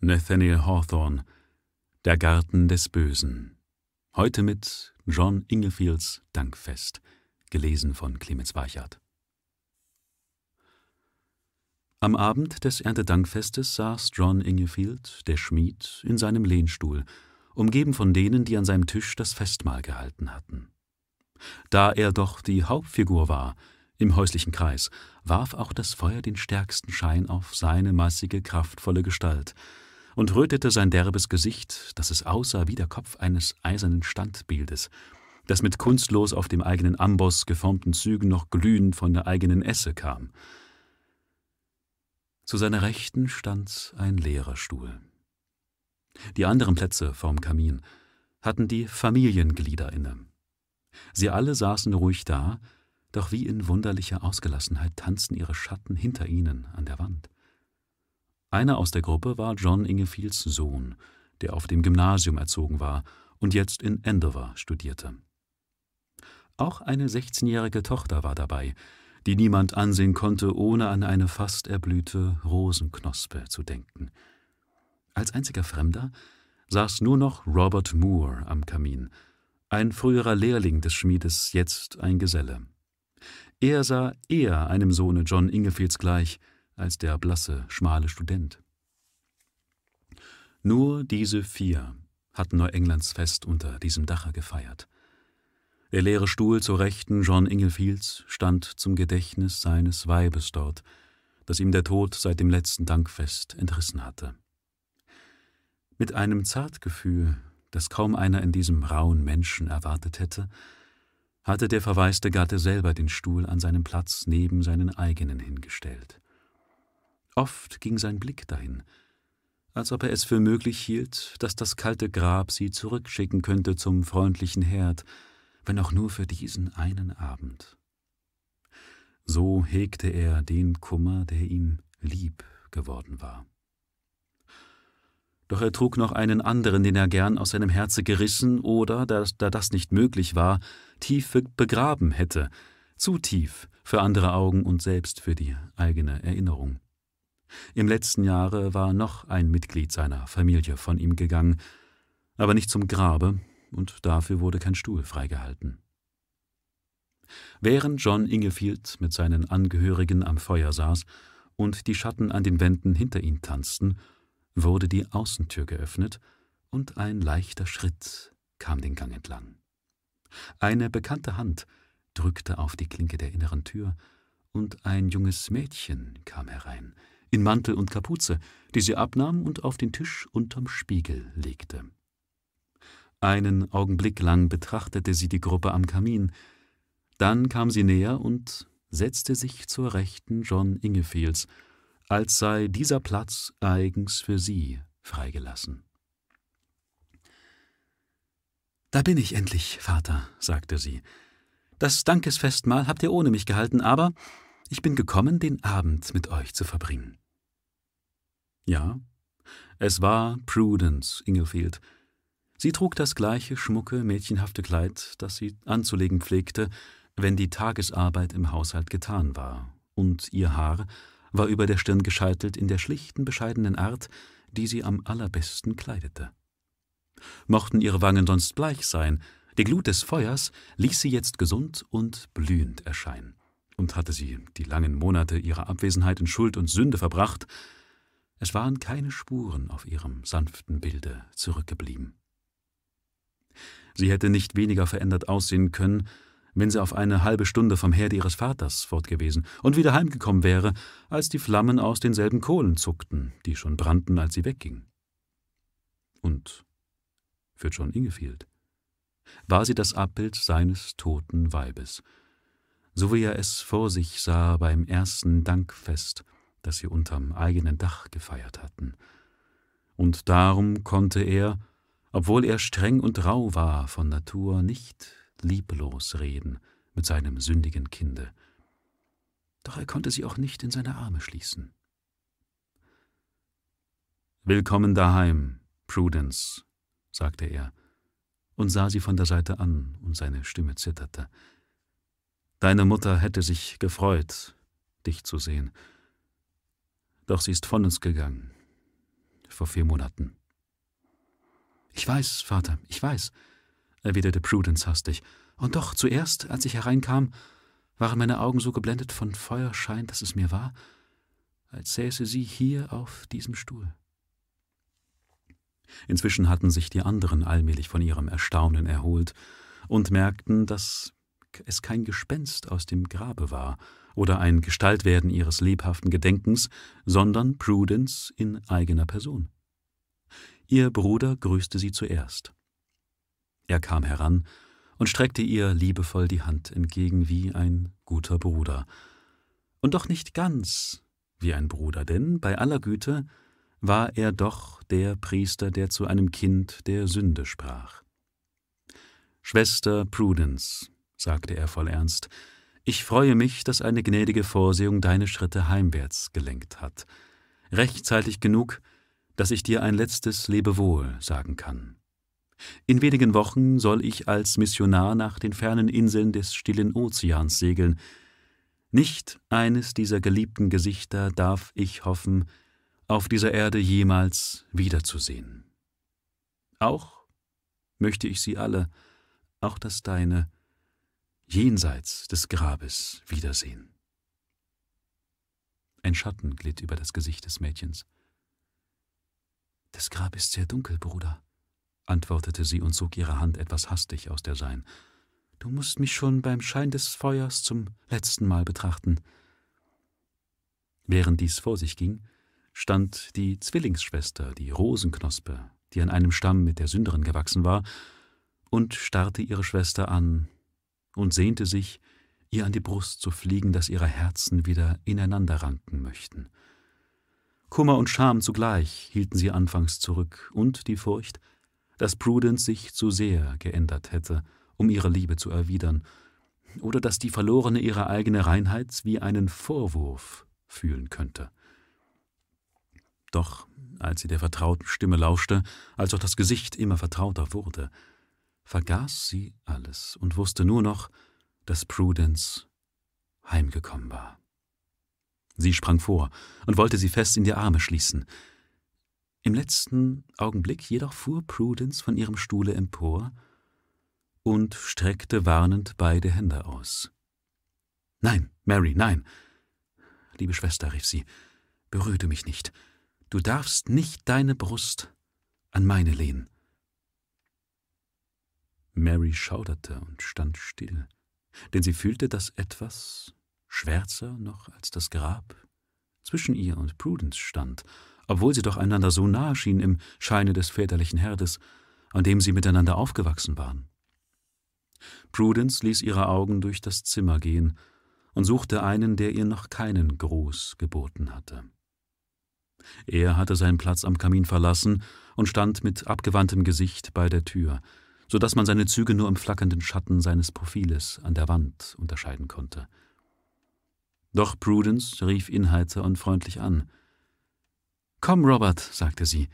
Nathaniel Hawthorne Der Garten des Bösen. Heute mit John Ingefields Dankfest. Gelesen von Clemens Weichert. Am Abend des Erntedankfestes saß John Ingefield, der Schmied, in seinem Lehnstuhl, umgeben von denen, die an seinem Tisch das Festmahl gehalten hatten. Da er doch die Hauptfigur war im häuslichen Kreis, warf auch das Feuer den stärksten Schein auf seine massige, kraftvolle Gestalt, und rötete sein derbes Gesicht, dass es aussah wie der Kopf eines eisernen Standbildes, das mit kunstlos auf dem eigenen Amboss geformten Zügen noch glühend von der eigenen Esse kam. Zu seiner Rechten stand ein leerer Stuhl. Die anderen Plätze vorm Kamin hatten die Familienglieder inne. Sie alle saßen ruhig da, doch wie in wunderlicher Ausgelassenheit tanzten ihre Schatten hinter ihnen an der Wand. Einer aus der Gruppe war John Ingefields Sohn, der auf dem Gymnasium erzogen war und jetzt in Andover studierte. Auch eine 16-jährige Tochter war dabei, die niemand ansehen konnte, ohne an eine fast erblühte Rosenknospe zu denken. Als einziger Fremder saß nur noch Robert Moore am Kamin, ein früherer Lehrling des Schmiedes, jetzt ein Geselle. Er sah eher einem Sohne John Ingefields gleich, als der blasse, schmale Student. Nur diese vier hatten Neuenglands Fest unter diesem Dache gefeiert. Der leere Stuhl zur Rechten John Ingefields stand zum Gedächtnis seines Weibes dort, das ihm der Tod seit dem letzten Dankfest entrissen hatte. Mit einem Zartgefühl, das kaum einer in diesem rauen Menschen erwartet hätte, hatte der verwaiste Gatte selber den Stuhl an seinem Platz neben seinen eigenen hingestellt. Oft ging sein Blick dahin, als ob er es für möglich hielt, dass das kalte Grab sie zurückschicken könnte zum freundlichen Herd, wenn auch nur für diesen einen Abend. So hegte er den Kummer, der ihm lieb geworden war. Doch er trug noch einen anderen, den er gern aus seinem Herze gerissen oder, da, da das nicht möglich war, tief begraben hätte, zu tief für andere Augen und selbst für die eigene Erinnerung. Im letzten Jahre war noch ein Mitglied seiner Familie von ihm gegangen, aber nicht zum Grabe, und dafür wurde kein Stuhl freigehalten. Während John Ingefield mit seinen Angehörigen am Feuer saß und die Schatten an den Wänden hinter ihm tanzten, wurde die Außentür geöffnet und ein leichter Schritt kam den Gang entlang. Eine bekannte Hand drückte auf die Klinke der inneren Tür, und ein junges Mädchen kam herein, in Mantel und Kapuze, die sie abnahm und auf den Tisch unterm Spiegel legte. Einen Augenblick lang betrachtete sie die Gruppe am Kamin, dann kam sie näher und setzte sich zur Rechten John Ingefields, als sei dieser Platz eigens für sie freigelassen. Da bin ich endlich, Vater, sagte sie. Das Dankesfestmahl habt ihr ohne mich gehalten, aber ich bin gekommen, den Abend mit euch zu verbringen. Ja, es war Prudence Ingefield. Sie trug das gleiche schmucke, mädchenhafte Kleid, das sie anzulegen pflegte, wenn die Tagesarbeit im Haushalt getan war, und ihr Haar war über der Stirn gescheitelt in der schlichten, bescheidenen Art, die sie am allerbesten kleidete. Mochten ihre Wangen sonst bleich sein, die Glut des Feuers ließ sie jetzt gesund und blühend erscheinen. Und hatte sie die langen Monate ihrer Abwesenheit in Schuld und Sünde verbracht, es waren keine Spuren auf ihrem sanften Bilde zurückgeblieben. Sie hätte nicht weniger verändert aussehen können, wenn sie auf eine halbe Stunde vom Herde ihres Vaters fortgewesen und wieder heimgekommen wäre, als die Flammen aus denselben Kohlen zuckten, die schon brannten, als sie wegging. Und für John Ingefield war sie das Abbild seines toten Weibes, so wie er es vor sich sah beim ersten Dankfest, das sie unterm eigenen Dach gefeiert hatten. Und darum konnte er, obwohl er streng und rau war von Natur, nicht lieblos reden mit seinem sündigen Kinde. Doch er konnte sie auch nicht in seine Arme schließen. Willkommen daheim, Prudence, sagte er und sah sie von der Seite an, und seine Stimme zitterte. Deine Mutter hätte sich gefreut, dich zu sehen, doch sie ist von uns gegangen. vor vier Monaten. Ich weiß, Vater, ich weiß, erwiderte Prudence hastig. Und doch zuerst, als ich hereinkam, waren meine Augen so geblendet von Feuerschein, dass es mir war, als säße sie hier auf diesem Stuhl. Inzwischen hatten sich die anderen allmählich von ihrem Erstaunen erholt und merkten, dass es kein Gespenst aus dem Grabe war oder ein Gestaltwerden ihres lebhaften Gedenkens, sondern Prudence in eigener Person. Ihr Bruder grüßte sie zuerst. Er kam heran und streckte ihr liebevoll die Hand entgegen wie ein guter Bruder. Und doch nicht ganz wie ein Bruder, denn bei aller Güte war er doch der Priester, der zu einem Kind der Sünde sprach. Schwester Prudence, sagte er voll Ernst, ich freue mich, dass eine gnädige Vorsehung deine Schritte heimwärts gelenkt hat. Rechtzeitig genug, dass ich dir ein letztes Lebewohl sagen kann. In wenigen Wochen soll ich als Missionar nach den fernen Inseln des stillen Ozeans segeln. Nicht eines dieser geliebten Gesichter darf ich hoffen, auf dieser Erde jemals wiederzusehen. Auch möchte ich sie alle, auch das deine, jenseits des Grabes wiedersehen. Ein Schatten glitt über das Gesicht des Mädchens. Das Grab ist sehr dunkel, Bruder, antwortete sie und zog ihre Hand etwas hastig aus der sein. Du musst mich schon beim Schein des Feuers zum letzten Mal betrachten. Während dies vor sich ging, stand die Zwillingsschwester, die Rosenknospe, die an einem Stamm mit der Sünderin gewachsen war, und starrte ihre Schwester an und sehnte sich, ihr an die Brust zu fliegen, dass ihre Herzen wieder ineinander ranken möchten. Kummer und Scham zugleich hielten sie anfangs zurück, und die Furcht, dass Prudence sich zu sehr geändert hätte, um ihre Liebe zu erwidern, oder dass die Verlorene ihre eigene Reinheit wie einen Vorwurf fühlen könnte. Doch als sie der vertrauten Stimme lauschte, als auch das Gesicht immer vertrauter wurde, vergaß sie alles und wusste nur noch, dass Prudence heimgekommen war. Sie sprang vor und wollte sie fest in die Arme schließen. Im letzten Augenblick jedoch fuhr Prudence von ihrem Stuhle empor und streckte warnend beide Hände aus. Nein, Mary, nein. Liebe Schwester, rief sie, berühre mich nicht. Du darfst nicht deine Brust an meine lehnen. Mary schauderte und stand still, denn sie fühlte, dass etwas, schwärzer noch als das Grab, zwischen ihr und Prudence stand, obwohl sie doch einander so nahe schienen im Scheine des väterlichen Herdes, an dem sie miteinander aufgewachsen waren. Prudence ließ ihre Augen durch das Zimmer gehen und suchte einen, der ihr noch keinen Gruß geboten hatte. Er hatte seinen Platz am Kamin verlassen und stand mit abgewandtem Gesicht bei der Tür, so dass man seine Züge nur im flackernden Schatten seines Profiles an der Wand unterscheiden konnte. Doch Prudence rief ihn heiter und freundlich an. Komm, Robert, sagte sie,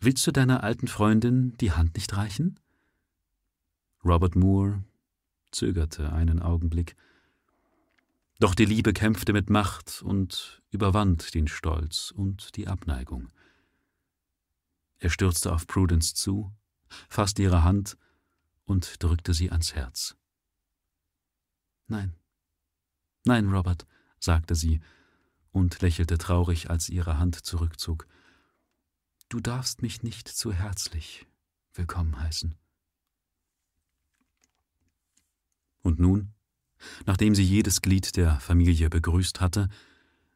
willst du deiner alten Freundin die Hand nicht reichen? Robert Moore zögerte einen Augenblick. Doch die Liebe kämpfte mit Macht und überwand den Stolz und die Abneigung. Er stürzte auf Prudence zu, fasste ihre Hand und drückte sie ans Herz. Nein, nein, Robert, sagte sie und lächelte traurig, als ihre Hand zurückzog. Du darfst mich nicht zu herzlich willkommen heißen. Und nun, nachdem sie jedes Glied der Familie begrüßt hatte,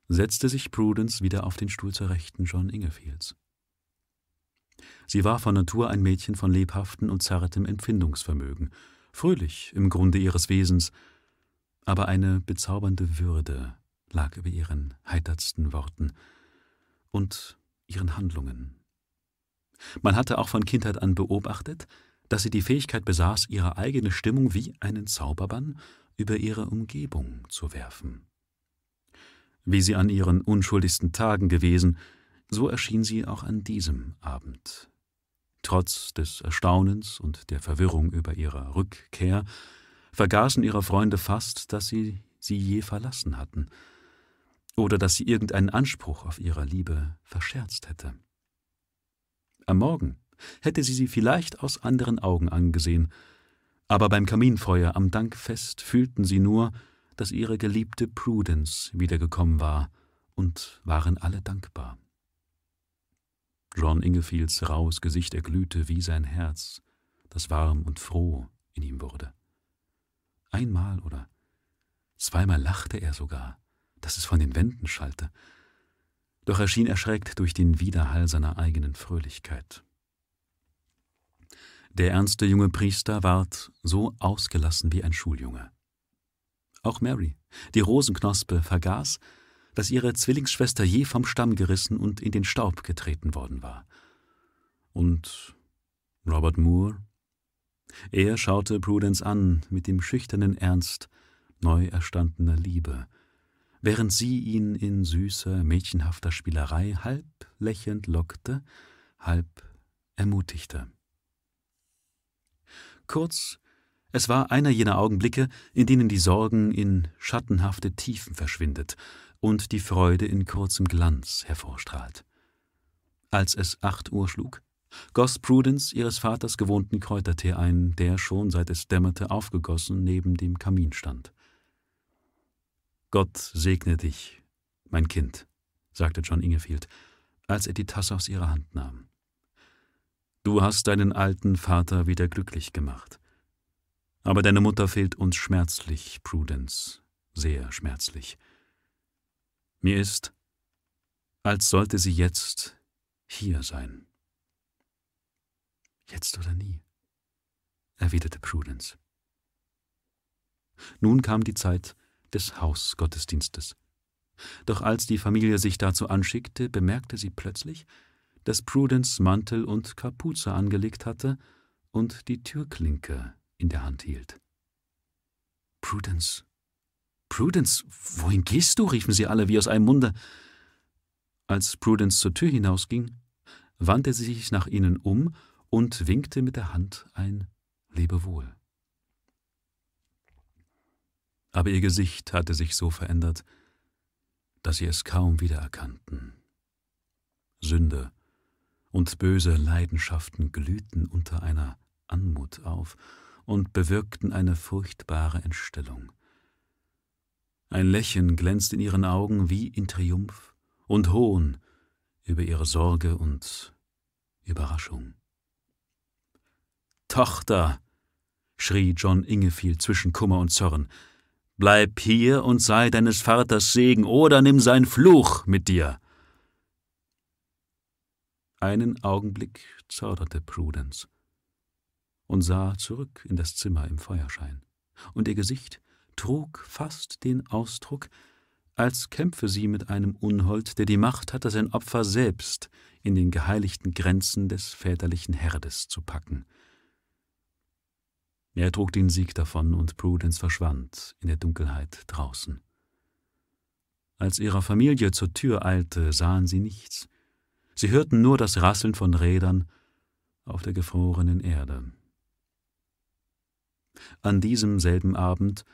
setzte sich Prudence wieder auf den Stuhl zur Rechten John Ingefields. Sie war von Natur ein Mädchen von lebhaftem und zartem Empfindungsvermögen, fröhlich im Grunde ihres Wesens, aber eine bezaubernde Würde lag über ihren heitertsten Worten und ihren Handlungen. Man hatte auch von Kindheit an beobachtet, dass sie die Fähigkeit besaß, ihre eigene Stimmung wie einen Zauberbann über ihre Umgebung zu werfen. Wie sie an ihren unschuldigsten Tagen gewesen, so erschien sie auch an diesem Abend. Trotz des Erstaunens und der Verwirrung über ihre Rückkehr vergaßen ihre Freunde fast, dass sie sie je verlassen hatten oder dass sie irgendeinen Anspruch auf ihre Liebe verscherzt hätte. Am Morgen hätte sie sie vielleicht aus anderen Augen angesehen, aber beim Kaminfeuer am Dankfest fühlten sie nur, dass ihre geliebte Prudence wiedergekommen war, und waren alle dankbar. John Ingefields raues Gesicht erglühte wie sein Herz, das warm und froh in ihm wurde. Einmal oder zweimal lachte er sogar, dass es von den Wänden schallte, doch er schien erschreckt durch den Widerhall seiner eigenen Fröhlichkeit. Der ernste junge Priester ward so ausgelassen wie ein Schuljunge. Auch Mary, die Rosenknospe, vergaß, dass ihre Zwillingsschwester je vom Stamm gerissen und in den Staub getreten worden war. Und Robert Moore? Er schaute Prudence an mit dem schüchternen Ernst neu erstandener Liebe, während sie ihn in süßer, mädchenhafter Spielerei halb lächelnd lockte, halb ermutigte. Kurz, es war einer jener Augenblicke, in denen die Sorgen in schattenhafte Tiefen verschwindet und die Freude in kurzem Glanz hervorstrahlt. Als es acht Uhr schlug, goss Prudence ihres Vaters gewohnten Kräutertee ein, der schon seit es dämmerte aufgegossen neben dem Kamin stand. Gott segne dich, mein Kind, sagte John Ingefield, als er die Tasse aus ihrer Hand nahm. Du hast deinen alten Vater wieder glücklich gemacht. Aber deine Mutter fehlt uns schmerzlich, Prudence, sehr schmerzlich. Mir ist, als sollte sie jetzt hier sein. Jetzt oder nie, erwiderte Prudence. Nun kam die Zeit des Hausgottesdienstes. Doch als die Familie sich dazu anschickte, bemerkte sie plötzlich, dass Prudence Mantel und Kapuze angelegt hatte und die Türklinke in der Hand hielt. Prudence, Prudence, wohin gehst du? riefen sie alle wie aus einem Munde. Als Prudence zur Tür hinausging, wandte sie sich nach ihnen um und winkte mit der Hand ein Lebewohl. Aber ihr Gesicht hatte sich so verändert, dass sie es kaum wiedererkannten. Sünde und böse Leidenschaften glühten unter einer Anmut auf und bewirkten eine furchtbare Entstellung. Ein Lächeln glänzt in ihren Augen wie in Triumph und Hohn über ihre Sorge und Überraschung. Tochter, schrie John Ingefield zwischen Kummer und Zorn, bleib hier und sei deines Vaters Segen oder nimm sein Fluch mit dir. Einen Augenblick zauderte Prudence und sah zurück in das Zimmer im Feuerschein, und ihr Gesicht trug fast den Ausdruck, als kämpfe sie mit einem Unhold, der die Macht hatte, sein Opfer selbst in den geheiligten Grenzen des väterlichen Herdes zu packen. Er trug den Sieg davon, und Prudence verschwand in der Dunkelheit draußen. Als ihrer Familie zur Tür eilte, sahen sie nichts, Sie hörten nur das Rasseln von Rädern auf der gefrorenen Erde. An diesem selben Abend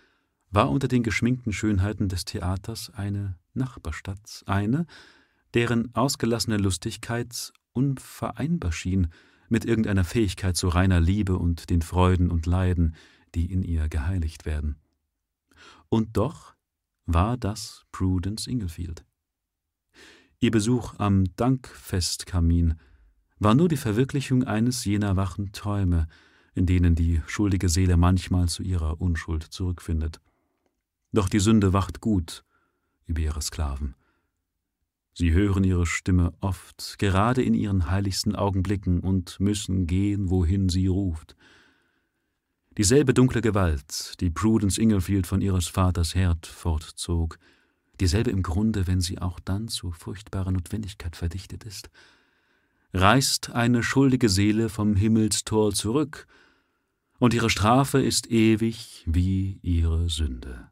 war unter den geschminkten Schönheiten des Theaters eine Nachbarstadt, eine, deren ausgelassene Lustigkeit unvereinbar schien mit irgendeiner Fähigkeit zu reiner Liebe und den Freuden und Leiden, die in ihr geheiligt werden. Und doch war das Prudence Inglefield. Ihr Besuch am Dankfestkamin war nur die Verwirklichung eines jener wachen Träume, in denen die schuldige Seele manchmal zu ihrer Unschuld zurückfindet. Doch die Sünde wacht gut über ihre Sklaven. Sie hören ihre Stimme oft, gerade in ihren heiligsten Augenblicken, und müssen gehen, wohin sie ruft. Dieselbe dunkle Gewalt, die Prudence Inglefield von ihres Vaters Herd fortzog, dieselbe im Grunde, wenn sie auch dann zu furchtbarer Notwendigkeit verdichtet ist, reißt eine schuldige Seele vom Himmelstor zurück, und ihre Strafe ist ewig wie ihre Sünde.